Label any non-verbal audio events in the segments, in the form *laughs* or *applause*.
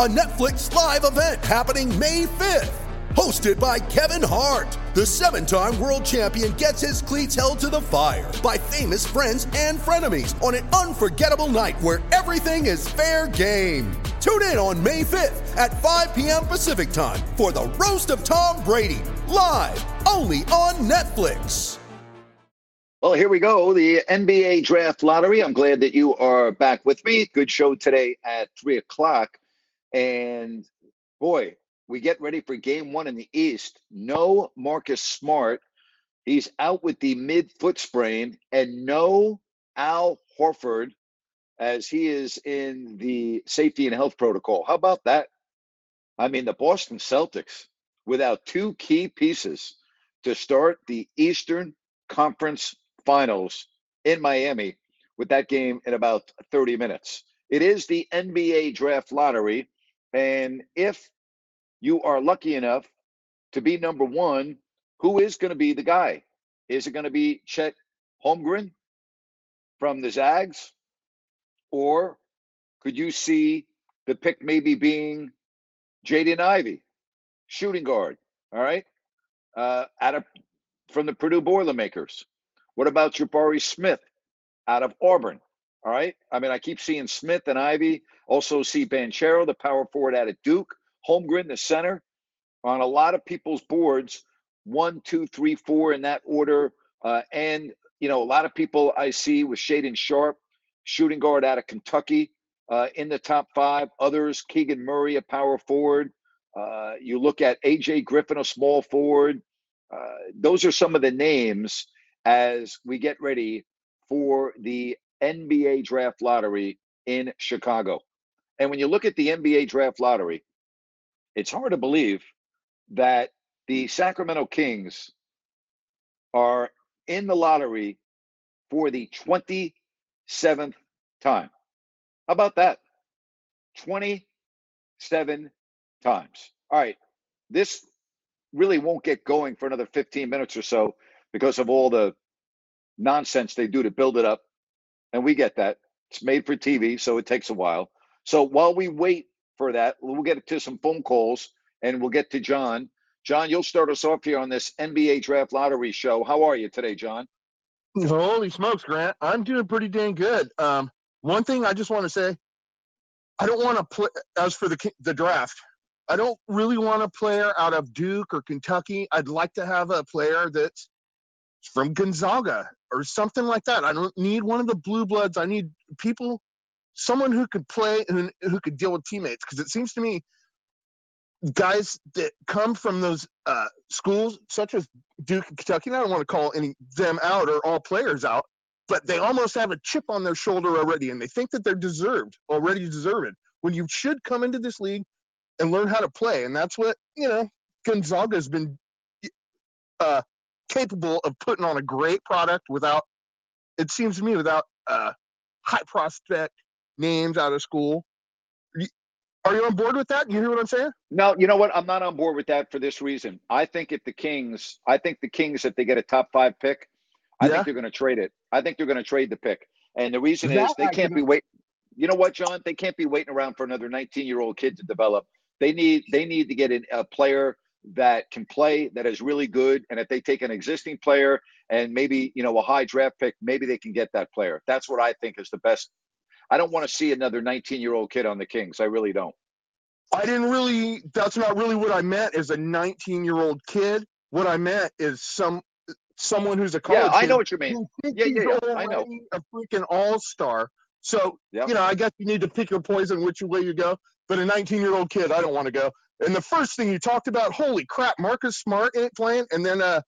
a Netflix live event happening May 5th. Hosted by Kevin Hart, the seven time world champion gets his cleats held to the fire by famous friends and frenemies on an unforgettable night where everything is fair game. Tune in on May 5th at 5 p.m. Pacific time for the Roast of Tom Brady, live only on Netflix. Well, here we go. The NBA draft lottery. I'm glad that you are back with me. Good show today at three o'clock. And boy, we get ready for game one in the East. No Marcus Smart. He's out with the mid foot sprain, and no Al Horford as he is in the safety and health protocol. How about that? I mean, the Boston Celtics without two key pieces to start the Eastern Conference Finals in Miami with that game in about 30 minutes. It is the NBA draft lottery. And if you are lucky enough to be number one, who is going to be the guy? Is it going to be Chet Holmgren from the Zags? Or could you see the pick maybe being Jaden Ivey, shooting guard? All right. Uh, out of from the Purdue Boilermakers. What about Jabari Smith out of Auburn? All right. I mean, I keep seeing Smith and Ivey. Also see Banchero, the power forward out of Duke. Holmgren, the center, on a lot of people's boards. One, two, three, four in that order. Uh, and you know, a lot of people I see with Shaedon Sharpe, shooting guard out of Kentucky, uh, in the top five. Others, Keegan Murray, a power forward. Uh, you look at AJ Griffin, a small forward. Uh, those are some of the names as we get ready for the NBA draft lottery in Chicago. And when you look at the NBA draft lottery, it's hard to believe that the Sacramento Kings are in the lottery for the 27th time. How about that? 27 times. All right. This really won't get going for another 15 minutes or so because of all the nonsense they do to build it up. And we get that. It's made for TV, so it takes a while. So while we wait for that, we'll get to some phone calls and we'll get to John. John, you'll start us off here on this NBA Draft Lottery show. How are you today, John? Holy smokes, Grant. I'm doing pretty dang good. Um, one thing I just want to say I don't want to play, as for the, the draft, I don't really want a player out of Duke or Kentucky. I'd like to have a player that's from Gonzaga or something like that. I don't need one of the blue bloods. I need people, someone who could play and who could deal with teammates. Because it seems to me, guys that come from those uh, schools, such as Duke and Kentucky, and I don't want to call any them out or all players out, but they almost have a chip on their shoulder already, and they think that they're deserved, already deserved. When you should come into this league and learn how to play, and that's what you know Gonzaga's been uh, capable of putting on a great product without, it seems to me, without uh, high prospect names out of school. Are you on board with that? You hear what I'm saying? No, you know what? I'm not on board with that for this reason. I think if the Kings, I think the Kings, if they get a top five pick, I Yeah. think they're going to trade it. I think they're going to trade the pick. And the reason is they I can't can- be wait. You know what, John? They can't be waiting around for another 19 year old kid to develop. They need they need to get an, a player that can play that is really good. And if they take an existing player and maybe you know a high draft pick, maybe they can get that player. That's what I think is the best. I don't want to see another 19 year old kid on the Kings. I really don't. I didn't really. That's not really what I meant. As a 19 year old kid, what I meant is some someone who's a college. Yeah, I know what you mean. Yeah, yeah, yeah, I know. A freaking all star. So Yep. you know, I guess you need to pick your poison which way you go. But a 19 year old kid, I don't want to go. And the first thing you talked about, holy crap, Marcus Smart ain't playing, and then uh,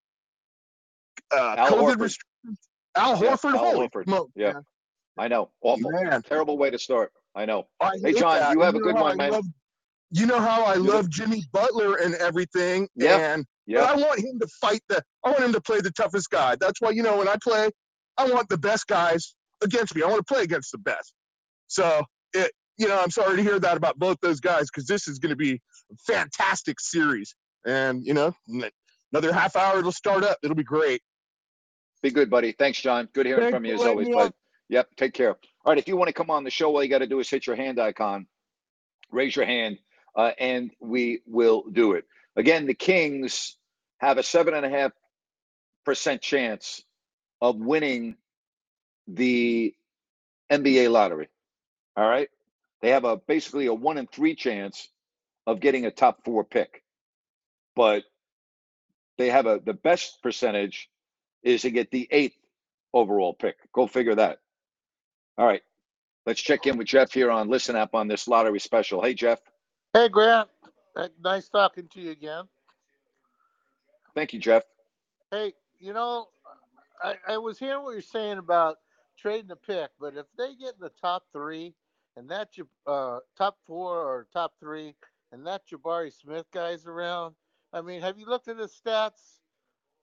uh, Al COVID Horford. restrictions. Al Yeah, Horford, Al holy Horford. smoke, Yeah. man. I know. Awful. Man. Terrible way to start. I know. I Hey, John, that. you have a know good one, I man. love- you know how I You- love Jimmy Butler and everything, Yeah, and Yeah. I want him to fight the. I want him to play the toughest guy. That's why you know when I play, I want the best guys against me. I want to play against the best. So you know, I'm sorry to hear that about both those guys because this is going to be a fantastic series, and you know, another half hour it'll start up. It'll be great. Be good, buddy. Thanks, John. Good hearing Thanks from you as always, bud. Yep. Take care. All right. If you want to come on the show, all you got to do is hit your hand icon, raise your hand, uh, and we will do it. Again, the Kings have a seven and a half percent chance of winning the NBA lottery. All right. They have a basically a one in three chance of getting a top four pick, but they have a the best percentage is to get the eighth overall pick. Go figure that. All right. Let's check in with Jeff here on Listen Up on this lottery special. Hey, Jeff. Hey, Grant. Nice talking to you again. Thank you, Jeff. Hey, you know, I, I was hearing what you're saying about trading the pick, but if they get in the top three and that uh, top four or top three and that Jabari Smith guy's around, I mean, have you looked at his stats?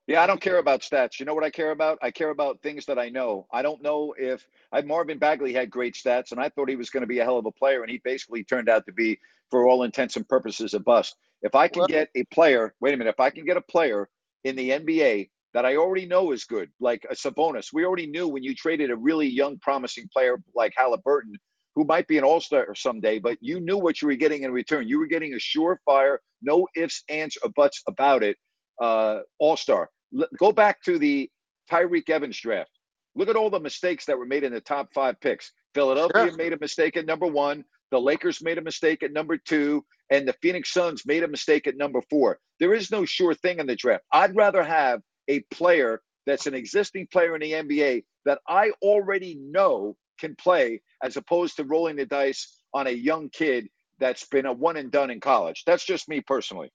Yeah, I don't care about stats. You know what I care about? I care about things that I know. I don't know if I Marvin Bagley had great stats, and I thought he was going to be a hell of a player, and he basically turned out to be, for all intents and purposes, a bust. If I can Well- get a player, wait a minute, if I can get a player in the NBA that I already know is good, like a Sabonis, we already knew when you traded a really young, promising player like Halliburton, who might be an All Star someday, but you knew what you were getting in return. You were getting a surefire, no ifs, ands, or buts about it, uh, All Star. L- go back to the Tyreke Evans draft. Look at all the mistakes that were made in the top five picks. Philadelphia Sure. made a mistake at number one. The Lakers made a mistake at number two. And the Phoenix Suns made a mistake at number four. There is no sure thing in the draft. I'd rather have a player that's an existing player in the NBA that I already know can play as opposed to rolling the dice on a young kid that's been a one and done in college. That's just me personally.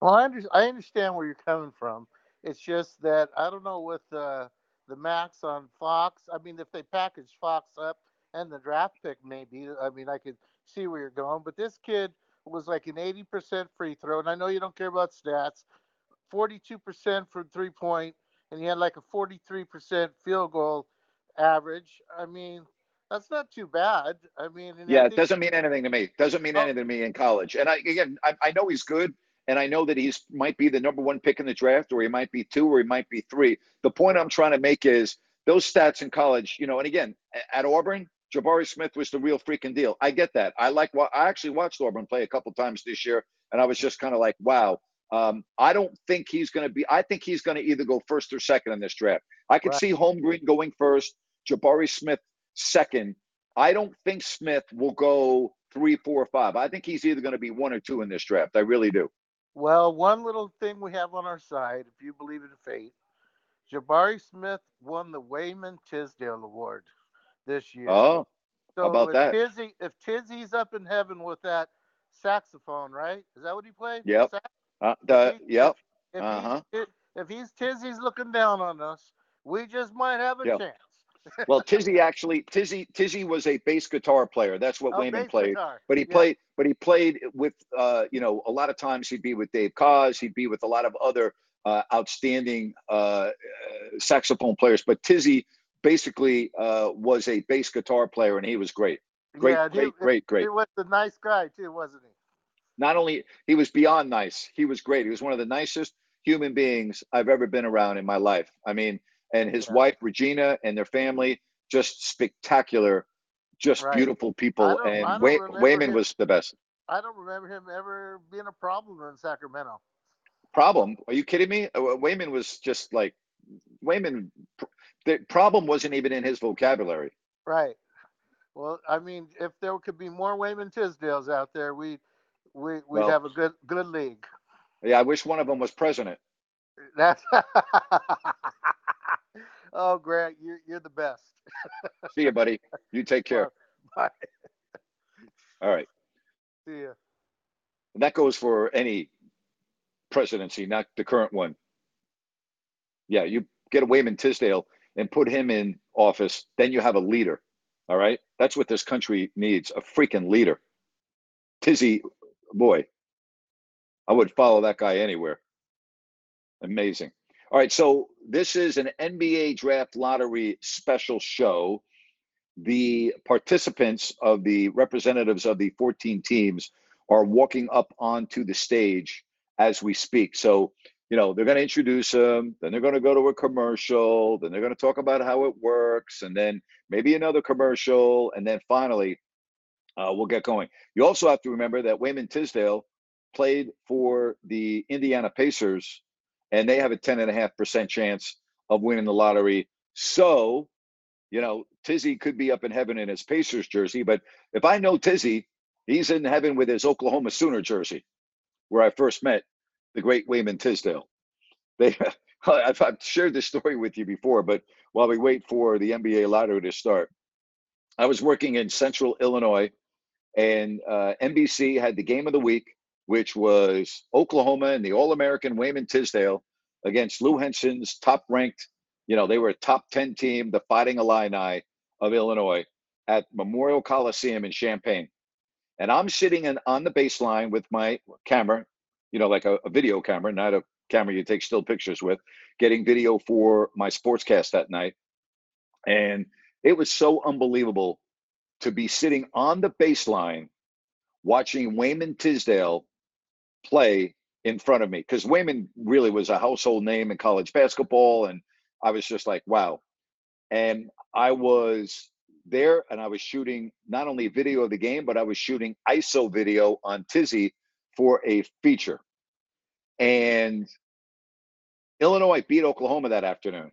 Well, I, under, I understand where you're coming from. It's just that I don't know with uh, the max on Fox. I mean, if they package Fox up and the draft pick, maybe. I mean, I could see where you're going. But this kid was like an 80% free throw, and I know you don't care about stats. 42% from three point, and he had like a 43% field goal average. I mean, that's not too bad. I mean, I Yeah, it doesn't mean anything to me. Doesn't mean Oh. anything to me in college. And I again, I, I know he's good, and I know that he's might be the number one pick in the draft, or he might be two, or he might be three. The point I'm trying to make is those stats in college, you know. And again, at Auburn, Jabari Smith was the real freaking deal. I get that. I like. I actually watched Auburn play a couple times this year, and I was just kind of like, wow. Um, I don't think he's going to be. I think he's going to either go first or second in this draft. I could Right. see Green going first, Jabari Smith second. I don't think Smith will go three, four, five. I think he's either going to be one or two in this draft. I really do. Well, one little thing we have on our side, if you believe in fate, Jabari Smith won the Wayman Tisdale Award this year. Oh, so about if that? Tizzy, if Tizzy's up in heaven with that saxophone, right? Is that what he played? Yep. Sax- uh, if the, he- yep. If, if, Uh-huh. he's, if he's Tizzy's looking down on us, we just might have a Yep. chance. *laughs* Well, Tizzy actually, Tizzy, Tizzy was a bass guitar player. That's what Oh, Wayman played. guitar. But he Yeah. played, but he played with, uh, you know, a lot of times he'd be with Dave Koz. He'd be with a lot of other uh, outstanding uh, uh, saxophone players. But Tizzy basically uh, was a bass guitar player, and he was great. Great, yeah, and he- great, great, great. He was a nice guy too, wasn't he? not only he was beyond nice he was great he was one of the nicest human beings i've ever been around in my life i mean and his Yeah. wife regina and their family just spectacular just Right. beautiful people and Way, wayman him- was the best I don't remember him ever being a problem in Sacramento. problem are you kidding me Uh, wayman was just like wayman the problem wasn't even in his vocabulary Right. Well, I mean, if there could be more Wayman Tisdales out there, we we we'd Well- have a good good league. yeah i wish one of them was president That's *laughs* oh, Grant, you're you're the best. *laughs* see you buddy you take care *laughs* Bye. all right See ya. And that goes for any presidency, not the current one. Yeah, you get a Wayman Tisdale and put him in office, then you have a leader. All right. That's what this country needs a freaking leader. Tizzy, boy, I would follow that guy anywhere. Amazing. All right. So this is an NBA draft lottery special show. The participants of the representatives of the 14 teams are walking up onto the stage as we speak. So you know, they're going to introduce them, then they're going to go to a commercial, then they're going to talk about how it works, and then maybe another commercial, and then finally, uh, we'll get going. You also have to remember that Wayman Tisdale played for the Indiana Pacers, and they have a 10.5% chance of winning the lottery. So, you know, Tizzy could be up in heaven in his Pacers jersey, but if I know Tizzy, he's in heaven with his Oklahoma Sooner jersey, where I first met the great Wayman Tisdale. They, *laughs* I've, I've shared this story with you before, but while we wait for the NBA lottery to start, I was working in Central Illinois, and uh, NBC had the game of the week, which was Oklahoma and the All-American Wayman Tisdale against Lou Henson's top-ranked. You know, they were a top ten team, the Fighting Illini of Illinois, at Memorial Coliseum in Champaign. And I'm sitting in, on the baseline with my camera you know, like a, a video camera, not a camera you take still pictures with, getting video for my sportscast that night. And it was so unbelievable to be sitting on the baseline watching Wayman Tisdale play in front of me because Wayman really was a household name in college basketball. And I was just like, wow. And I was there and I was shooting not only video of the game, but I was shooting ISO video on Tizzy for a feature. And Illinois beat Oklahoma that afternoon.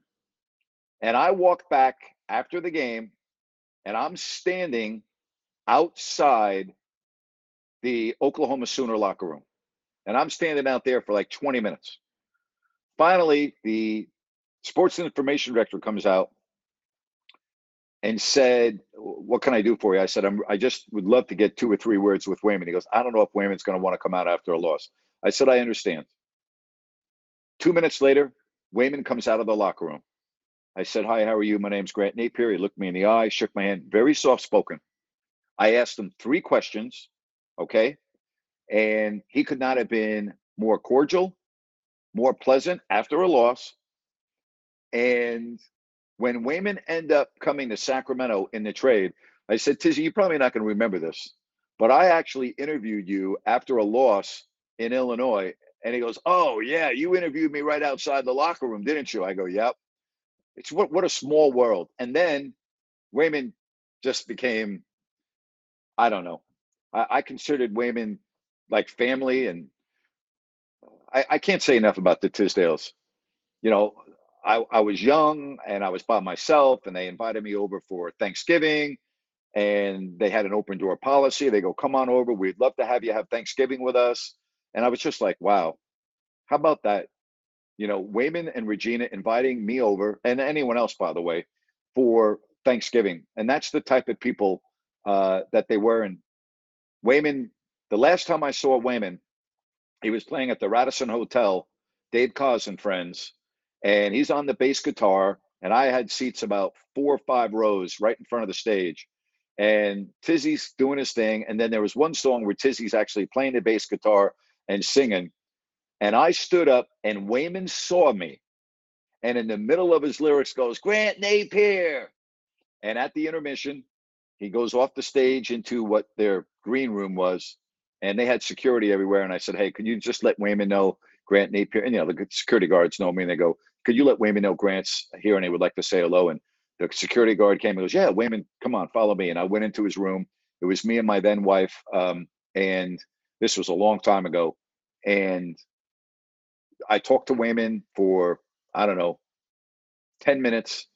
And I walked back after the game and I'm standing outside the Oklahoma Sooner locker room. And I'm standing out there for like 20 minutes. Finally, the sports information director comes out and said, "What can I do for you?" I said, "I'm. I just would love to get two or three words with Wayman." He goes, "I don't know if Wayman's going to want to come out after a loss." I said, "I understand." Two minutes later, Wayman comes out of the locker room. I said, "Hi, how are you? My name's Grant Napier." He looked me in the eye, shook my hand, very soft spoken. I asked him three questions, okay, and he could not have been more cordial, more pleasant after a loss, and when Wayman ended up coming to Sacramento in the trade, I said, Tizzy, you're probably not going to remember this, but I actually interviewed you after a loss in Illinois. And he goes, Oh, yeah, you interviewed me right outside the locker room, didn't you? I go, Yep. It's what, what a small world. And then Wayman just became, I don't know. I, I considered Wayman like family, and I, I can't say enough about the Tisdales. You know, I, I was young and I was by myself, and they invited me over for Thanksgiving. And they had an open door policy. They go, Come on over. We'd love to have you have Thanksgiving with us. And I was just like, Wow, how about that? You know, Wayman and Regina inviting me over, and anyone else, by the way, for Thanksgiving. And that's the type of people uh, that they were. And Wayman, the last time I saw Wayman, he was playing at the Radisson Hotel, Dave Koz and friends and he's on the bass guitar and i had seats about four or five rows right in front of the stage. And tizzy's doing his thing and then there was one song where tizzy's actually playing the bass guitar and singing. And i stood up and wayman saw me and in the middle of his lyrics goes grant napier! And at the intermission he goes off the stage into what their green room was and they had security everywhere and i said hey can you just let wayman know grant napier and you know the security guards know me and they go could you let Wayman know Grant's here and he would like to say hello? And the security guard came and goes, yeah, Wayman, come on, follow me. And I went into his room. It was me and my then wife. Um, and this was a long time ago. And I talked to Wayman for, I don't know, 10 minutes.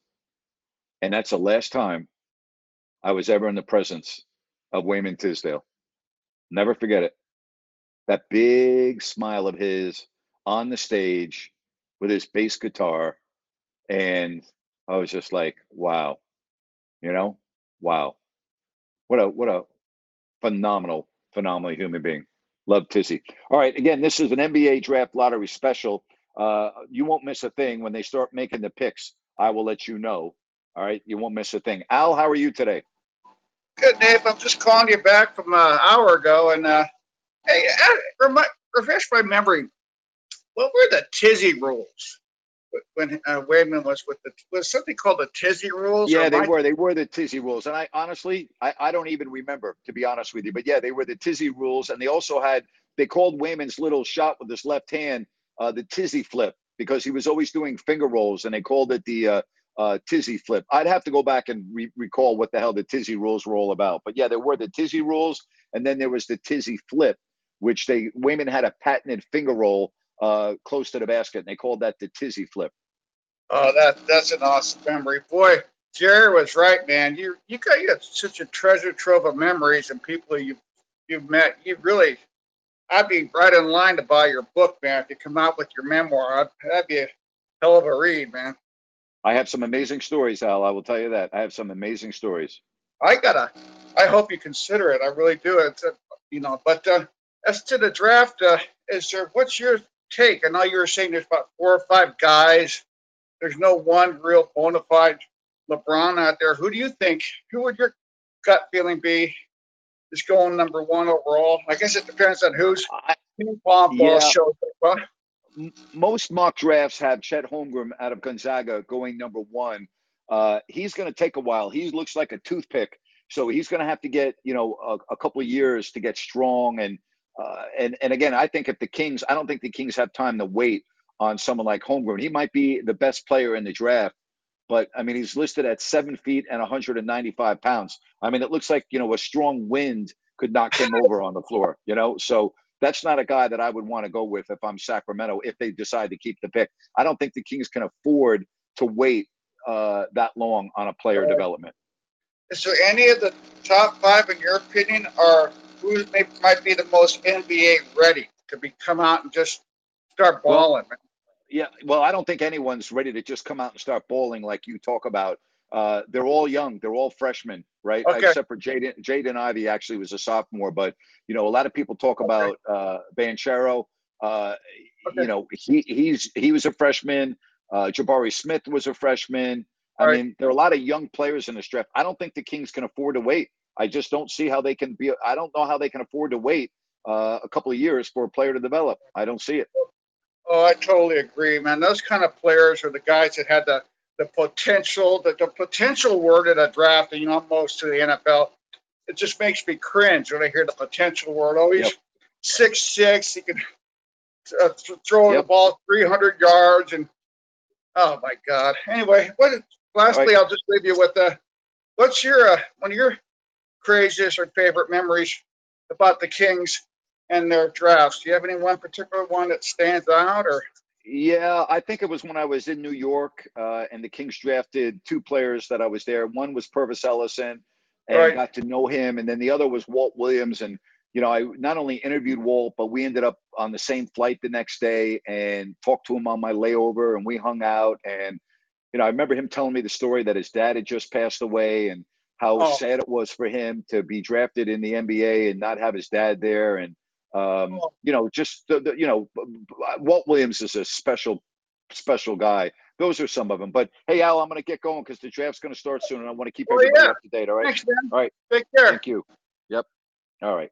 And that's the last time I was ever in the presence of Wayman Tisdale. Never forget it. That big smile of his on the stage with his bass guitar. And I was just like, wow, you know, wow. What a what a phenomenal, phenomenal human being. Love Tizzy. All right, again, this is an NBA draft lottery special. Uh, you won't miss a thing when they start making the picks. I will let you know. All right, you won't miss a thing. Al, how are you today? Good, Dave. I'm just calling you back from an hour ago, and uh, hey, uh, remi- refresh my memory. What were the Tizzy rules when uh, Wayman was with the was something called the Tizzy rules? Yeah, they my- were. They were the Tizzy rules, and I honestly, I, I don't even remember to be honest with you. But yeah, they were the Tizzy rules, and they also had they called Wayman's little shot with his left hand uh, the Tizzy flip because he was always doing finger rolls, and they called it the uh, uh, Tizzy flip. I'd have to go back and re- recall what the hell the Tizzy rules were all about. But yeah, there were the Tizzy rules, and then there was the Tizzy flip, which they Wayman had a patented finger roll uh, close to the basket, and they called that the Tizzy flip. Oh, that that's an awesome memory, boy. Jerry was right, man. You you got you got such a treasure trove of memories and people you you've met. You really, I'd be right in line to buy your book, man. If you come out with your memoir, I'd, that'd be a hell of a read, man. I have some amazing stories, Al. I will tell you that. I have some amazing stories. I gotta. I hope you consider it. I really do. It's a, you know. But uh, as to the draft, uh, is there? What's your take? I know you were saying there's about four or five guys. There's no one real bona fide LeBron out there. Who do you think? Who would your gut feeling be? Is going number one overall? I guess it depends on who's I, Yeah. shows up. Most mock drafts have Chet Holmgren out of Gonzaga going number one. Uh, he's going to take a while. He looks like a toothpick, so he's going to have to get you know a, a couple years to get strong. And uh, and and again, I think if the Kings, I don't think the Kings have time to wait on someone like Holmgren. He might be the best player in the draft, but I mean, he's listed at seven feet and 195 pounds. I mean, it looks like you know a strong wind could knock him over on the floor. You know, so that's not a guy that I would want to go with if I'm Sacramento if they decide to keep the pick. I don't think the Kings can afford to wait uh, that long on a player Right. development. is there any of the top five in your opinion, or who may, might be the most NBA ready to be come out and just start Well, balling? man? Yeah, well, I don't think anyone's ready to just come out and start bowling like you talk about. Uh, they're all young. They're all freshmen, right? Okay. Except for Jaden. Jaden Ivey actually was a sophomore, but you know, a lot of people talk Okay. about uh, Banchero. Uh, Okay. You know, he he's he was a freshman. Uh, Jabari Smith was a freshman. I Right. mean, there are a lot of young players in this draft. I don't think the Kings can afford to wait. I just don't see how they can be. I don't know how they can afford to wait uh, a couple of years for a player to develop. I don't see it. Oh, I totally agree, man. Those kind of players are the guys that had the the potential, the, the potential word in a draft, and you know, most to the NFL. It just makes me cringe when I hear the potential word. Oh, he's Yep. six six. He can uh, th- throw the ball 300 yards, and oh my God. Anyway, what? Lastly, Right. I'll just leave you with uh, what's your uh, one of your craziest or favorite memories about the Kings and their drafts? Do you have any one particular one that stands out, or? Yeah, I think it was when I was in New York, uh, and the Kings drafted two players that I was there. One was Pervis Ellison, and Right. got to know him, and then the other was Walt Williams. And you know, I not only interviewed Walt, but we ended up on the same flight the next day and talked to him on my layover, and we hung out. And you know, I remember him telling me the story that his dad had just passed away, and how Oh. sad it was for him to be drafted in the NBA and not have his dad there. And um, you know, just the, the, you know, Walt Williams is a special, special guy. Those are some of them. But hey, Al, I'm going to get going because the draft's going to start soon, and I want to keep Oh, everybody yeah. up to date. All right, Thanks, all right. Take care. Thank you. Yep. All right.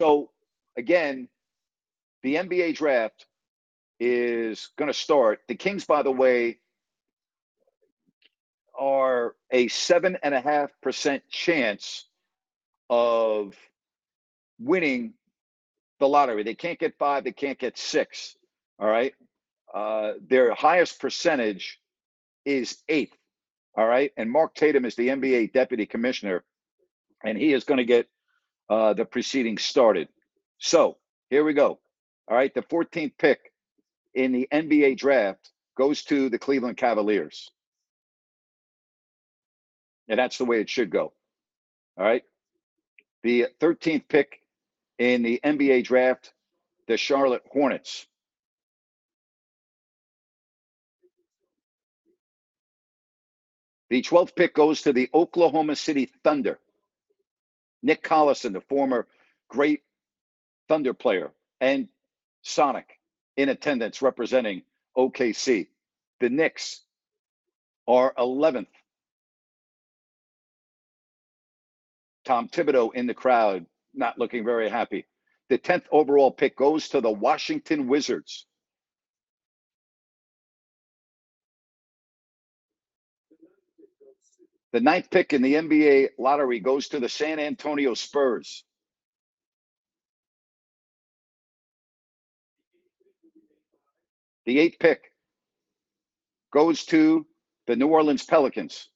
So again, the NBA draft is going to start. The Kings, by the way, are a seven and a half percent chance of winning the lottery. They can't get five, they can't get six. All right. Uh, their highest percentage is eighth. All right. And Mark Tatum is the NBA deputy commissioner, and he is going to get uh, the proceedings started. So here we go. All right. The 14th pick in the NBA draft goes to the Cleveland Cavaliers. And that's the way it should go. All right. The 13th pick in the NBA draft, the Charlotte Hornets. The 12th pick goes to the Oklahoma City Thunder. Nick Collison, the former great Thunder player, and Sonic in attendance representing OKC. The Knicks are 11th. Tom Thibodeau in the crowd, not looking very happy. The 10th overall pick goes to the Washington Wizards. The ninth pick in the NBA lottery goes to the San Antonio Spurs. The eighth pick goes to the New Orleans Pelicans.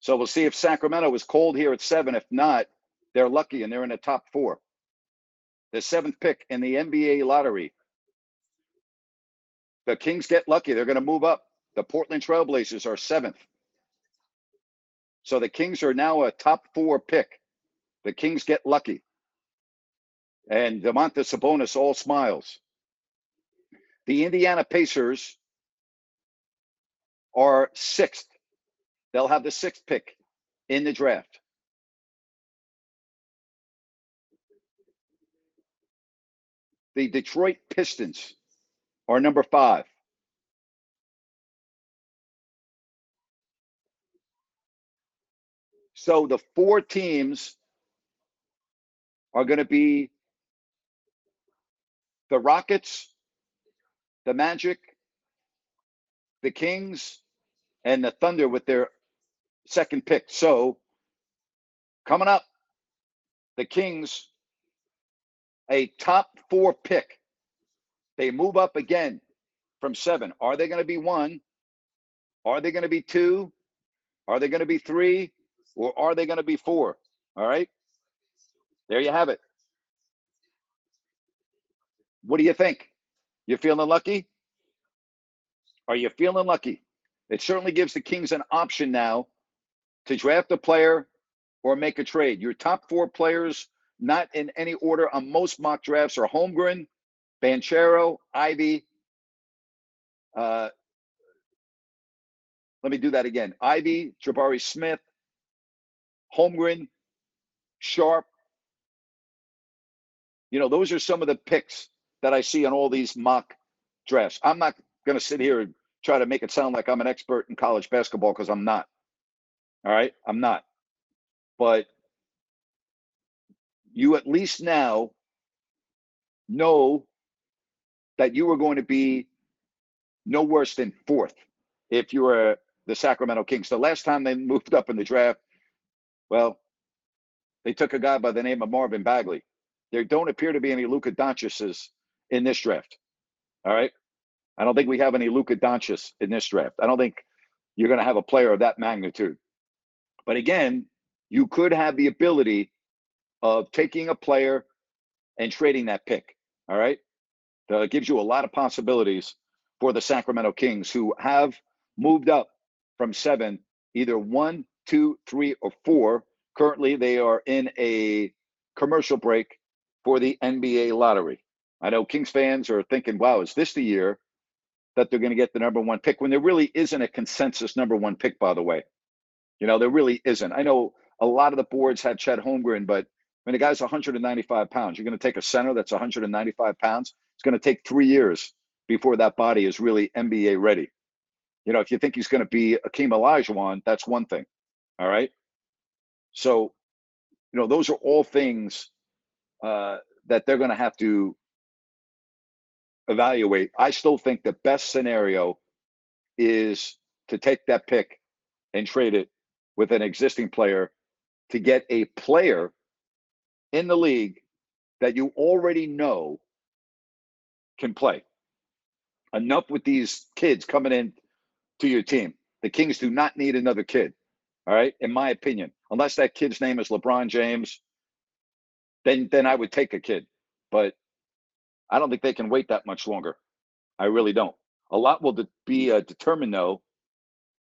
So we'll see if Sacramento is cold here at seven. If not, they're lucky and they're in the top four. The seventh pick in the NBA lottery. The Kings get lucky. They're going to move up. The Portland Trailblazers are seventh. So the Kings are now a top four pick. The Kings get lucky. And Domantas Sabonis all smiles. The Indiana Pacers are sixth. They'll have the sixth pick in the draft. The Detroit Pistons are number five. So the four teams are going to be the Rockets, the Magic, the Kings, and the Thunder with their second pick. So coming up, the Kings, a top four pick. They move up again from seven. Are they going to be one? Are they going to be two? Are they going to be three? Or are they going to be four? All right. There you have it. What do you think? You feeling lucky? Are you feeling lucky? It certainly gives the Kings an option now to draft a player or make a trade. Your top four players, not in any order on most mock drafts, are Holmgren, Banchero, Ivey. Uh, let me do that again. Ivey, Jabari Smith, Holmgren, Sharpe. You know, those are some of the picks that I see on all these mock drafts. I'm not going to sit here and try to make it sound like I'm an expert in college basketball because I'm not. All right, I'm not. But you at least now know that you are going to be no worse than fourth if you were the Sacramento Kings. The last time they moved up in the draft, well, they took a guy by the name of Marvin Bagley. There don't appear to be any Luka Doncic's in this draft. All right. I don't think we have any Luka Doncic in this draft. I don't think you're going to have a player of that magnitude. But again, you could have the ability of taking a player and trading that pick. All right. That gives you a lot of possibilities for the Sacramento Kings, who have moved up from seven, either one, two, three, or four. Currently, they are in a commercial break for the NBA lottery. I know Kings fans are thinking, wow, is this the year that they're going to get the number one pick when there really isn't a consensus number one pick, by the way? You know, there really isn't. I know a lot of the boards had Chet Holmgren, but when the guy's 195 pounds, you're going to take a center that's 195 pounds. It's going to take three years before that body is really NBA ready. You know, if you think he's going to be Akeem Olajuwon, that's one thing. All right. So, you know, those are all things uh, that they're going to have to evaluate, I still think the best scenario is to take that pick and trade it with an existing player to get a player in the league that you already know can play. Enough with these kids coming in to your team. The Kings do not need another kid. All right, in my opinion, unless that kid's name is LeBron James, then then I would take a kid. But I don't think they can wait that much longer. I really don't. A lot will de- be uh, determined though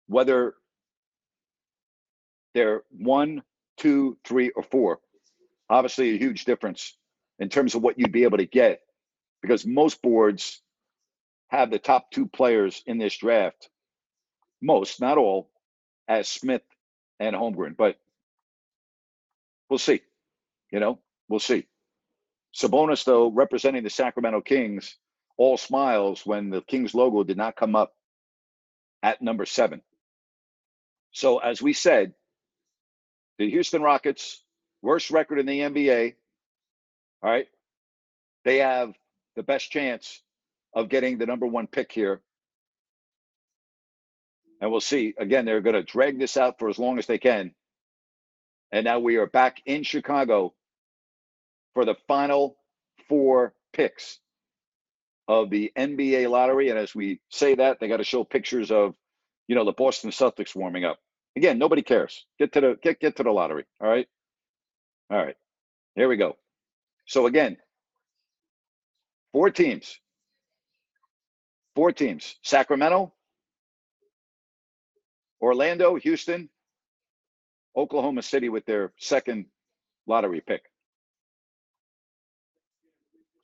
whether they're one, two, three, or four. Obviously, a huge difference in terms of what you'd be able to get because most boards have the top two players in this draft, most, not all, as Smith and Holmgren. But we'll see. You know, we'll see. Sabonis, though, representing the Sacramento Kings, all smiles when the Kings logo did not come up at number seven. So, as we said, the Houston Rockets, worst record in the NBA, all right, they have the best chance of getting the number one pick here. And we'll see. Again, they're going to drag this out for as long as they can. And now we are back in Chicago for the final four picks of the NBA lottery. And as we say that, they got to show pictures of, you know, the Boston Celtics warming up. Again, nobody cares. Get to the get get to the lottery. All right. All right. Here we go. So again, four teams. Four teams. Sacramento, Orlando, Houston, Oklahoma City with their second lottery pick.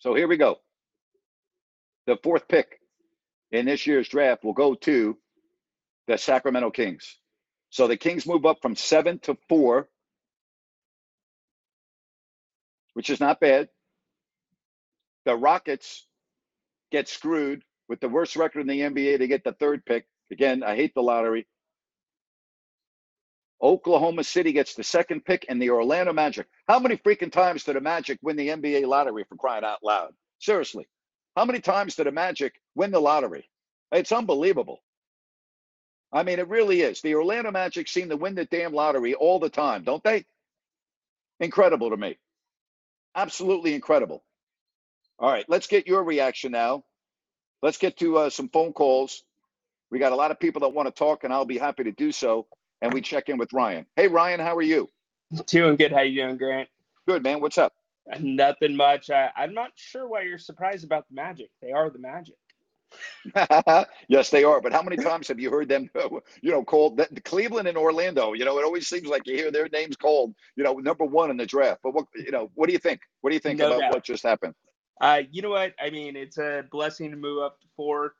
So here we go. The fourth pick in this year's draft will go to the Sacramento Kings. So the Kings move up from seven to four, which is not bad. The Rockets get screwed with the worst record in the NBA. They get the third pick. Again, I hate the lottery. Oklahoma City gets the second pick, and the Orlando Magic. How many freaking times did the Magic win the NBA lottery for crying out loud? Seriously. How many times did the Magic win the lottery? It's unbelievable. I mean, it really is. The Orlando Magic seem to win the damn lottery all the time, don't they? Incredible to me. Absolutely incredible. All right, let's get your reaction now. Let's get to uh, some phone calls. We got a lot of people that want to talk, and I'll be happy to do so and we check in with Ryan. Hey, Ryan, how are you? Doing good. How you doing, Grant? Good, man. What's up? Nothing much. I, I'm not sure why you're surprised about the Magic. They are the Magic. *laughs* yes, they are. But how many times have you heard them, *laughs* you know, called the, Cleveland and Orlando? You know, it always seems like you hear their names called, you know, number one in the draft. But what, you know, what do you think? What do you think no about doubt. what just happened? Uh, you know what? I mean, it's a blessing to move up to four.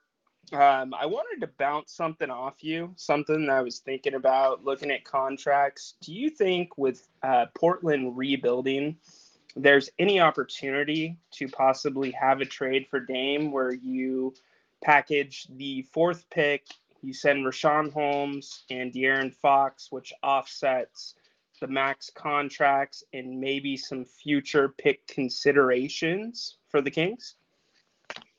Um, I wanted to bounce something off you, something I was thinking about looking at contracts. Do you think with uh, Portland rebuilding, there's any opportunity to possibly have a trade for Dame where you package the fourth pick, you send Richaun Holmes and De'Aaron Fox, which offsets the max contracts and maybe some future pick considerations for the Kings?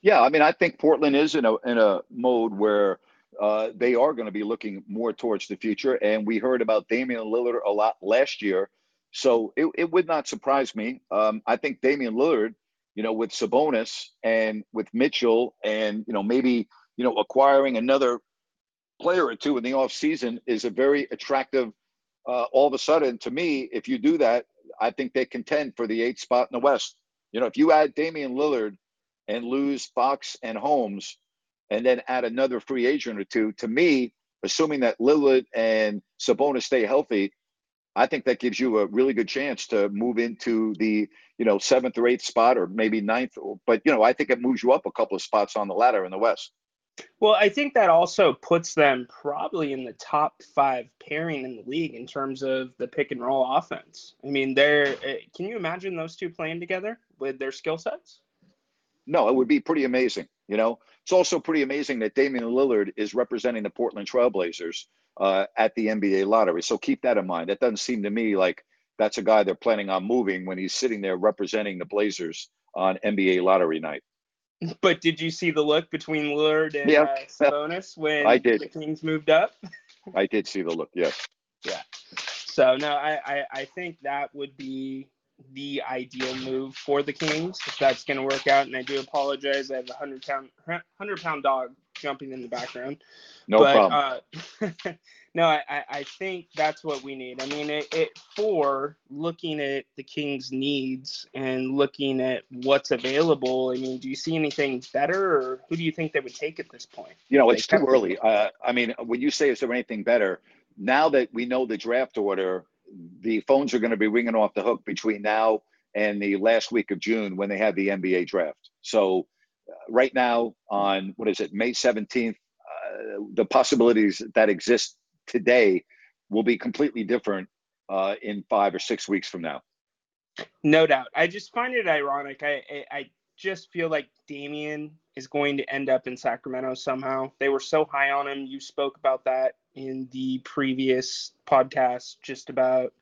Yeah, I mean, I think Portland is in a in a mode where uh, they are going to be looking more towards the future, and we heard about Damian Lillard a lot last year, so it, it would not surprise me. Um, I think Damian Lillard, you know, with Sabonis and with Mitchell, and you know, maybe you know, acquiring another player or two in the offseason is a very attractive. Uh, all of a sudden, to me, if you do that, I think they contend for the eighth spot in the West. You know, if you add Damian Lillard and lose Fox and Holmes and then add another free agent or two, to me, assuming that Lillard and Sabonis stay healthy, I think that gives you a really good chance to move into the, you know, seventh or eighth spot or maybe ninth. But, you know, I think it moves you up a couple of spots on the ladder in the West. Well, I think that also puts them probably in the top five pairing in the league in terms of the pick and roll offense. I mean, they're, eh, can you imagine those two playing together with their skill sets? No, it would be pretty amazing. You know, it's also pretty amazing that Damian Lillard is representing the Portland Trailblazers uh, at the NBA lottery. So keep that in mind. That doesn't seem to me like that's a guy they're planning on moving when he's sitting there representing the Blazers on NBA lottery night. But did you see the look between Lillard and Yeah. uh, Sabonis when I did. the Kings moved up? I did see the look. Yes. Yeah. So no, I, I I think that would be the ideal move for the Kings if that's going to work out. And I do apologize. I have a hundred pound hundred pound dog jumping in the background. No but, problem. Uh, *laughs* no, I, I I think that's what we need. I mean, it, it for looking at the Kings' needs and looking at what's available. I mean, do you see anything better, or who do you think they would take at this point? You know, it's too early. Uh, I mean, when you say is there anything better, now that we know the draft order, the phones are going to be ringing off the hook between now and the last week of June when they have the NBA draft. So, uh, right now on what is it, May 17th, uh, the possibilities that exist today will be completely different uh, in five or six weeks from now. No doubt. I just find it ironic. I, I I just feel like Damian is going to end up in Sacramento somehow. They were so high on him. You spoke about that in the previous podcast, just about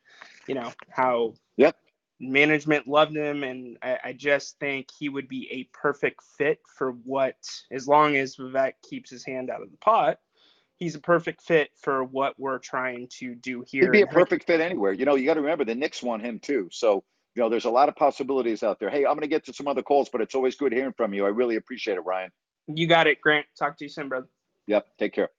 you know how Yep. management loved him, and I, I just think he would be a perfect fit for what, as long as Vivek keeps his hand out of the pot. He's a perfect fit for what we're trying to do here. He'd be a And I think- perfect fit anywhere. You know, you got to remember the Knicks want him too. So, you know, there's a lot of possibilities out there. Hey, I'm going to get to some other calls, but it's always good hearing from you. I really appreciate it, Ryan. You got it, Grant. Talk to you soon, brother. Yep. Take care.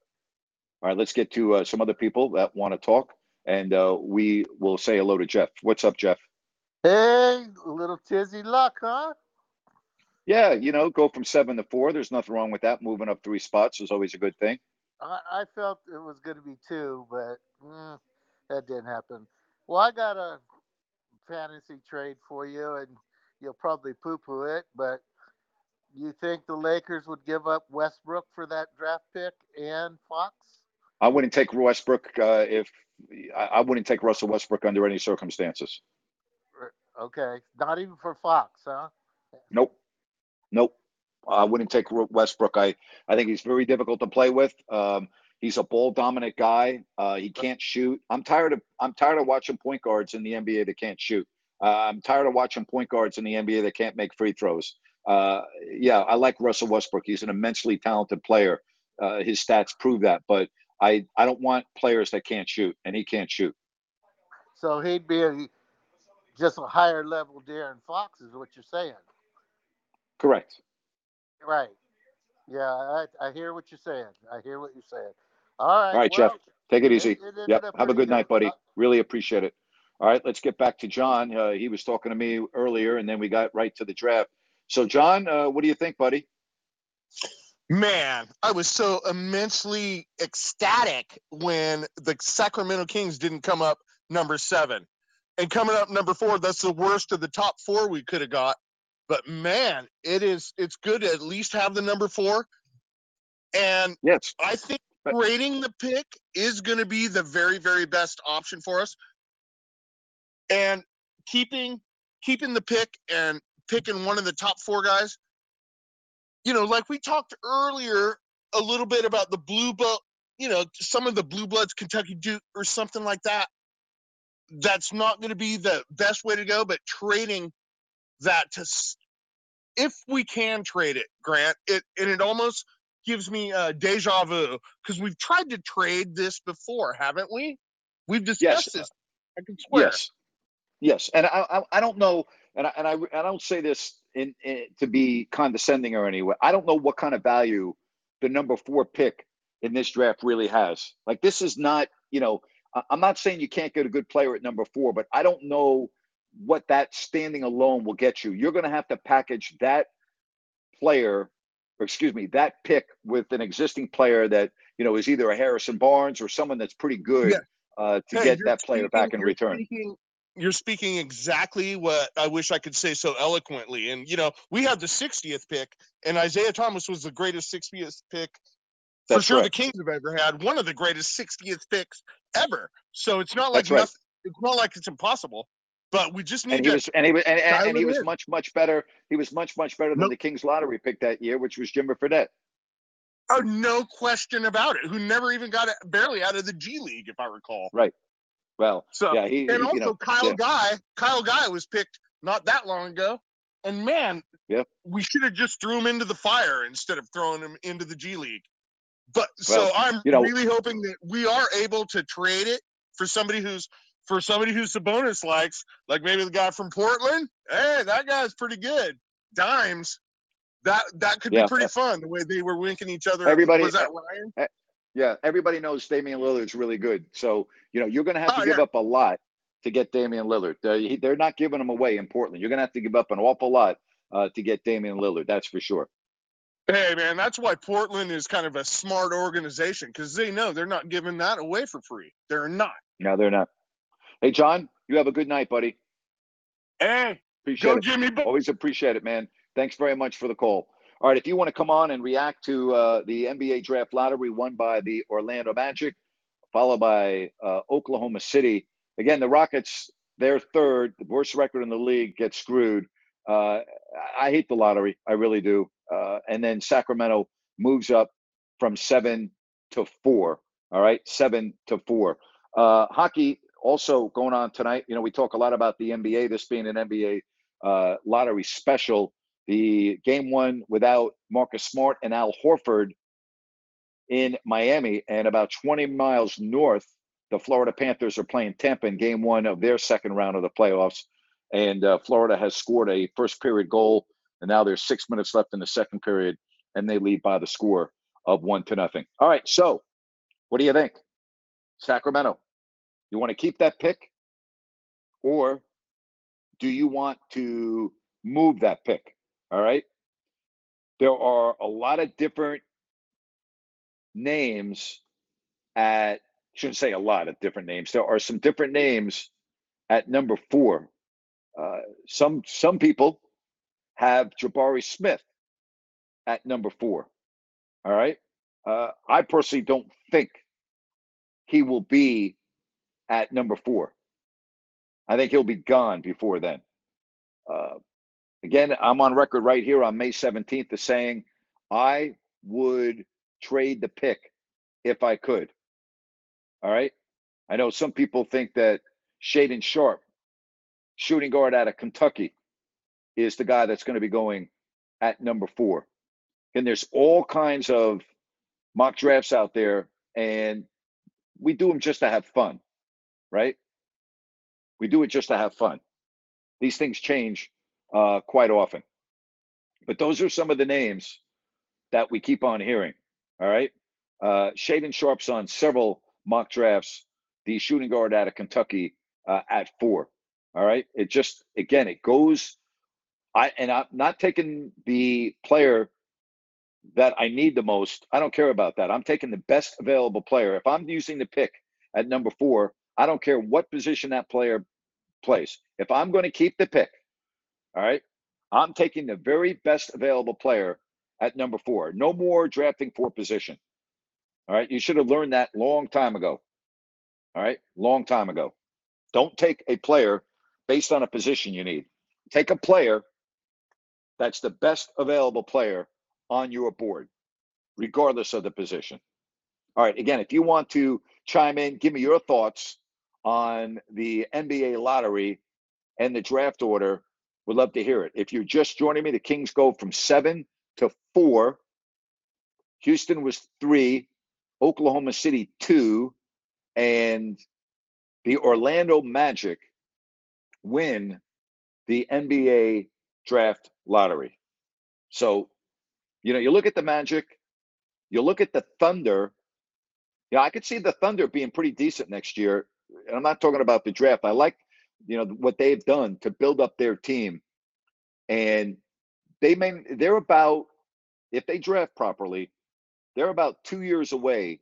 All right, let's get to uh, some other people that want to talk, and uh, we will say hello to Jeff. What's up, Jeff? Hey, little tizzy luck, huh? Yeah, you know, go from seven to four. There's nothing wrong with that. Moving up three spots is always a good thing. I, I felt it was going to be two, but mm, that didn't happen. Well, I got a fantasy trade for you, and you'll probably poo-poo it, but you think the Lakers would give up Westbrook for that draft pick and Fox? I wouldn't take Westbrook uh, if I, I wouldn't take Russell Westbrook under any circumstances. Okay, not even for Fox, huh? Nope. Nope. I wouldn't take Westbrook. I, I think he's very difficult to play with. Um, he's a ball dominant guy. Uh, he can't shoot. I'm tired of I'm tired of watching point guards in the NBA that can't shoot. Uh, I'm tired of watching point guards in the NBA that can't make free throws. Uh, yeah, I like Russell Westbrook. He's an immensely talented player. Uh, his stats prove that. But I I don't want players that can't shoot, and he can't shoot. So he'd be a, just a higher level De'Aaron Fox, is what you're saying. Correct. Right. Yeah, I, I hear what you're saying. I hear what you're saying. All right. All right, well, Jeff. Take it it- easy. it ended Yep. Have a good night, buddy. Really appreciate it. All right, let's get back to John. Uh, he was talking to me earlier, and then we got right to the draft. So, John, uh, what do you think, buddy? Man, I was so immensely ecstatic when the Sacramento Kings didn't come up number seven. And coming up number four, that's the worst of the top four we could have got. But man, it is it's good to at least have the number four. And yes, I think trading the pick is going to be the very, very best option for us. And keeping keeping the pick and picking one of the top four guys you know, like we talked earlier a little bit about the blue belt, you know, some of the blue bloods, Kentucky Duke or something like that. That's not going to be the best way to go, but trading that to, if we can trade it, Grant, it and it almost gives me uh, deja vu because we've tried to trade this before, haven't we? We've discussed Yes. this. I can swear. Yes, yes, and I, I, I don't know, and I, and I, I don't say this in, in to be condescending or anyway. I don't know what kind of value the number four pick in this draft really has. Like, this is not, you know, I'm not saying you can't get a good player at number four, but I don't know what that standing alone will get you. You're going to have to package that player, or excuse me, that pick with an existing player that you know is either a Harrison Barnes or someone that's pretty good Yeah. uh, to get that player back in return. speaking- you're speaking exactly what I wish I could say so eloquently. And you know, we had the 60th pick, and Isaiah Thomas was the greatest 60th pick for sure right. the Kings have ever had. One of the greatest 60th picks ever. So it's not like That's right. nothing. It's not like it's impossible. But we just need and he was and he was and, and, and he was in. much much better. He was much much better than Nope. the Kings lottery pick that year, which was Jimmer Fredette. Oh, no question about it. Who never even got it, barely out of the G League, if I recall. Right. Well, So yeah, he, and he- also you know, Kyle yeah. Guy. Kyle Guy was picked not that long ago. And man, Yep. we should have just threw him into the fire instead of throwing him into the G League. But so I'm you know- really hoping that we are able to trade it for somebody who's for somebody who Sabonis likes, like maybe the guy from Portland. Hey, that guy's pretty good. Dimes. That that could Yeah. be pretty uh, fun. The way they were winking each other. Everybody- was that uh, Ryan? Uh, Yeah, everybody knows Damian Lillard's really good. So, you know, you're going to have to Oh, give yeah. up a lot to get Damian Lillard. Uh, he- they're not giving him away in Portland. You're going to have to give up an awful lot uh, to get Damian Lillard. That's for sure. Hey man, that's why Portland is kind of a smart organization because they know they're not giving that away for free. They're not. No, they're not. Hey, John, you have a good night, buddy. Hey, Appreciate go it. Jimmy. Always appreciate it, man. Thanks very much for the call. All right, if you want to come on and react to uh, the NBA draft lottery won by the Orlando Magic, followed by uh, Oklahoma City. Again, the Rockets, they're third, the worst record in the league, get screwed. Uh, I hate the lottery, I really do. Uh, and then Sacramento moves up from seven to four. All right, seven to four. Uh, hockey also going on tonight. You know, we talk a lot about the NBA, this being an NBA uh, lottery special. The game one without Marcus Smart and Al Horford in Miami, and about 20 miles north, the Florida Panthers are playing Tampa in game one of their second round of the playoffs. And uh, Florida has scored a first period goal, and now there's six minutes left in the second period, and they lead by the score of one to nothing. All right, so what do you think? Sacramento, you want to keep that pick, or do you want to move that pick? All right. There are a lot of different names at shouldn't say a lot of different names. There are some different names at number four. Uh, some some people have Jabari Smith at number four. All right. Uh, I personally don't think he will be at number four. I think he'll be gone before then. Uh, again, I'm on record right here on May 17th as saying I would trade the pick if I could. All right. I know some people think that Shaedon Sharpe, shooting guard out of Kentucky, is the guy that's going to be going at number four. And there's all kinds of mock drafts out there, and we do them just to have fun, right? We do it just to have fun. These things change uh, quite often. But those are some of the names that we keep on hearing. All right. Uh, Shaedon Sharpe's on several mock drafts, the shooting guard out of Kentucky uh, at four. All right. It just, again, it goes. I and I'm not taking the player that I need the most. I don't care about that. I'm taking the best available player. If I'm using the pick at number four, I don't care what position that player plays. If I'm going to keep the pick, all right, I'm taking the very best available player at number four. No more drafting for position. All right. You should have learned that long time ago. All right. Long time ago. Don't take a player based on a position you need. Take a player that's the best available player on your board, regardless of the position. All right. Again, if you want to chime in, give me your thoughts on the NBA lottery and the draft order. Would love to hear it. If you're just joining me, the Kings go from seven to four. Houston was three, Oklahoma City two, and the Orlando Magic win the NBA draft lottery. So, you know, you look at the Magic, you look at the Thunder. Yeah, I could see the Thunder being pretty decent next year. And I'm not talking about the draft. I like, you know, what they've done to build up their team. And they may they're about if they draft properly, they're about two years away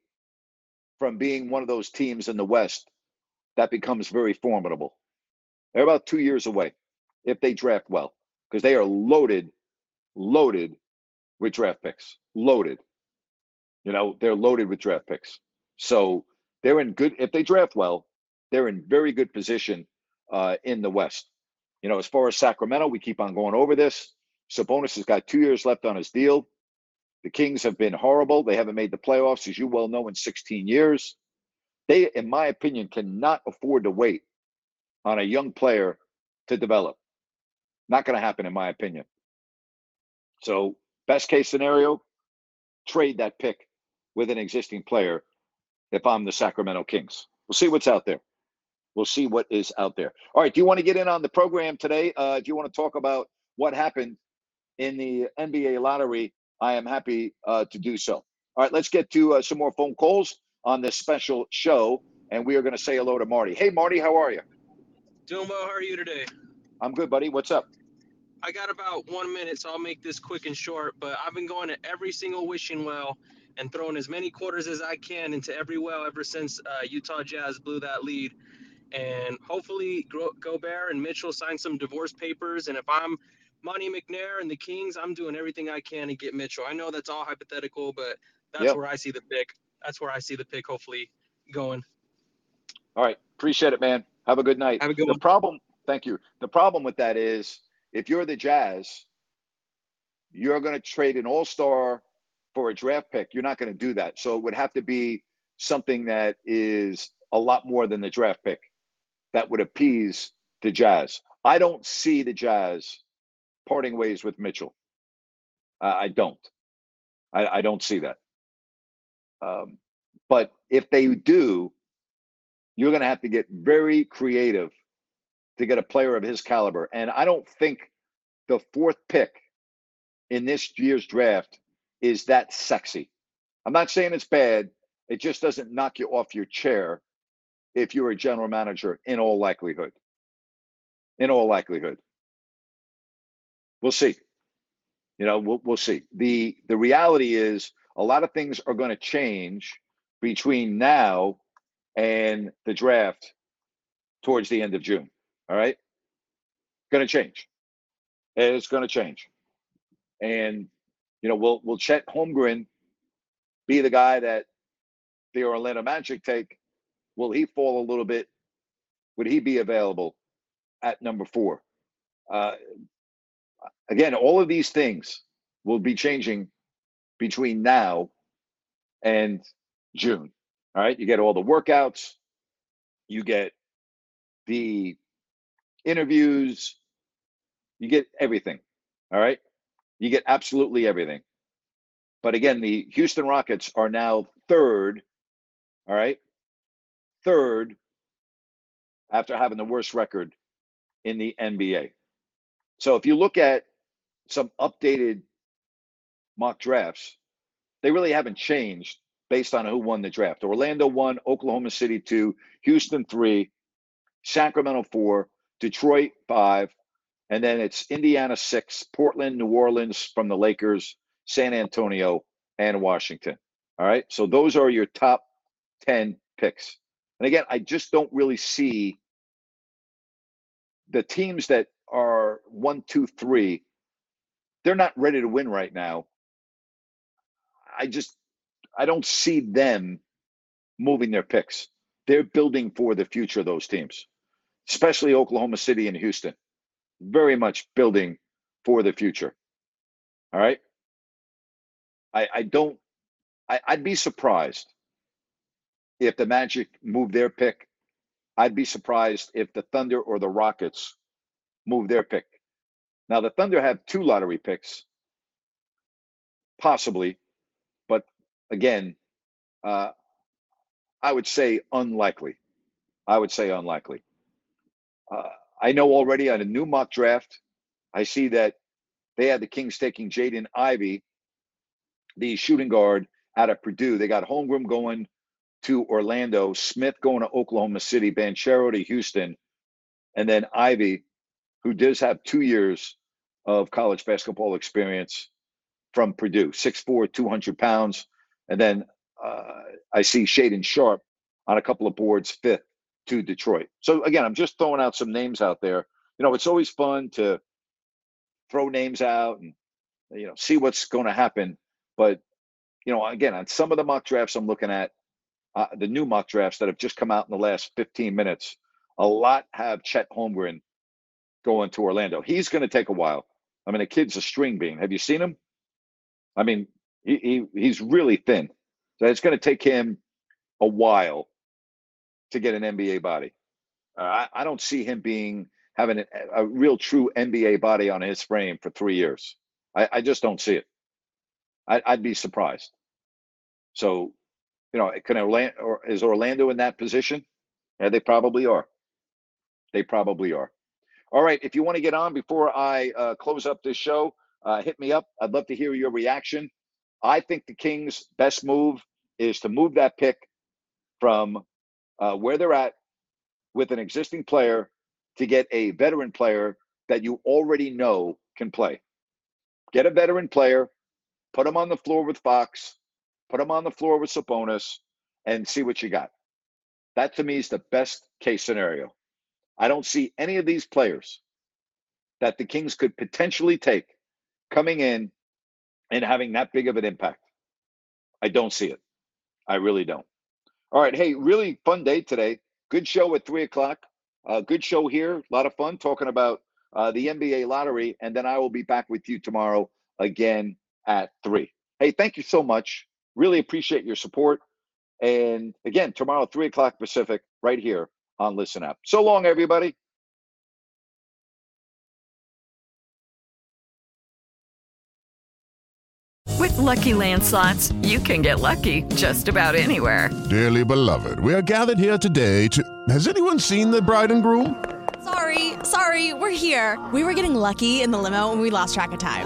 from being one of those teams in the West that becomes very formidable. They're about two years away if they draft well, because they are loaded, loaded with draft picks. Loaded. You know, they're loaded with draft picks. So they're in good if they draft well, they're in very good position uh, in the West. You know, as far as Sacramento, we keep on going over this. Sabonis has got two years left on his deal. The Kings have been horrible. They haven't made the playoffs, as you well know, in 16 years. They, in my opinion, cannot afford to wait on a young player to develop. Not going to happen, in my opinion. So, best case scenario, trade that pick with an existing player if I'm the Sacramento Kings. We'll see what's out there. We'll see what is out there. All right. Do you want to get in on the program today? Uh, do you want to talk about what happened in the NBA lottery? I am happy uh, to do so. All right. Let's get to uh, some more phone calls on this special show. And we are going to say hello to Marty. Hey, Marty, how are you? Doing well. How are you today? I'm good, buddy. What's up? I got about one minute, so I'll make this quick and short. But I've been going to every single wishing well and throwing as many quarters as I can into every well ever since uh, Utah Jazz blew that lead. And hopefully, Gobert and Mitchell sign some divorce papers. And if I'm Monte McNair and the Kings, I'm doing everything I can to get Mitchell. I know that's all hypothetical, but that's Yep. where I see the pick. That's where I see the pick. Hopefully, going. All right. Appreciate it, man. Have a good night. Have a good the one. problem, thank you. The problem with that is if you're the Jazz, you're going to trade an all star for a draft pick. You're not going to do that. So it would have to be something that is a lot more than the draft pick that would appease the Jazz. I don't see the Jazz parting ways with Mitchell. I don't. I, I don't see that. Um, but if they do, you're going to have to get very creative to get a player of his caliber. And I don't think the fourth pick in this year's draft is that sexy. I'm not saying it's bad. It just doesn't knock you off your chair if you're a general manager, in all likelihood. In all likelihood. We'll see. You know, we'll, we'll see. The the reality is a lot of things are going to change between now and the draft towards the end of June. All right. Going to change. It's going to change. And, you know, will will Chet Holmgren be the guy that the Orlando Magic take? Will he fall a little bit? Would he be available at number four? Uh, again, all of these things will be changing between now and June. All right. You get all the workouts, you get the interviews, you get everything. All right. You get absolutely everything. But again, the Houston Rockets are now third. All right. Third after having the worst record in the NBA. So if you look at some updated mock drafts, they really haven't changed based on who won the draft. Orlando won, Oklahoma City two, Houston three, Sacramento four, Detroit five, and then it's Indiana six, Portland, New Orleans from the Lakers, San Antonio, and Washington. All right. So those are your top 10 picks. And again, I just don't really see the teams that are one, two, three, they're not ready to win right now. I just I don't see them moving their picks. They're building for the future of those teams, especially Oklahoma City and Houston. Very much building for the future. All right. I, I don't I, I'd be surprised if the Magic move their pick. I'd be surprised if the Thunder or the Rockets move their pick. Now the Thunder have two lottery picks, possibly, but again, uh, I would say unlikely. I would say unlikely. Uh, I know already on a new mock draft, I see that they had the Kings taking Jaden Ivey, the shooting guard out of Purdue. They got Holmgren going to Orlando, Smith going to Oklahoma City, Banchero to Houston, and then Ivey, who does have two years of college basketball experience from Purdue, 6'4, 200 pounds. And then uh, I see Shaedon Sharpe on a couple of boards, fifth to Detroit. So again, I'm just throwing out some names out there. You know, it's always fun to throw names out and you know see what's going to happen. But you know, again, on some of the mock drafts I'm looking at, uh, the new mock drafts that have just come out in the last 15 minutes, a lot have Chet Holmgren going to Orlando. He's going to take a while. I mean, the kid's a string bean. Have you seen him? I mean, he, he he's really thin. So it's going to take him a while to get an NBA body. Uh, I, I don't see him being having a, a real true NBA body on his frame for three years. I, I just don't see it. I, I'd be surprised. So, you know, can Orlando or is Orlando in that position? Yeah, they probably are. They probably are. All right. If you want to get on before I uh, close up this show, uh, hit me up. I'd love to hear your reaction. I think the Kings' best move is to move that pick from uh, where they're at with an existing player to get a veteran player that you already know can play. Get a veteran player, put him on the floor with Fox, put him on the floor with Sabonis, and see what you got. That to me is the best case scenario. I don't see any of these players that the Kings could potentially take coming in and having that big of an impact. I don't see it. I really don't. All right. Hey, really fun day today. Good show at three o'clock. Uh, good show here. A lot of fun talking about uh, the NBA lottery. And then I will be back with you tomorrow again at three. Hey, thank you so much. Really appreciate your support. And again, tomorrow, three o'clock Pacific, right here on Listen Up. So long, everybody. With Lucky Land slots, you can get lucky just about anywhere. Dearly beloved, we are gathered here today to. Has anyone seen the bride and groom? Sorry, sorry, we're here. We were getting lucky in the limo and we lost track of time.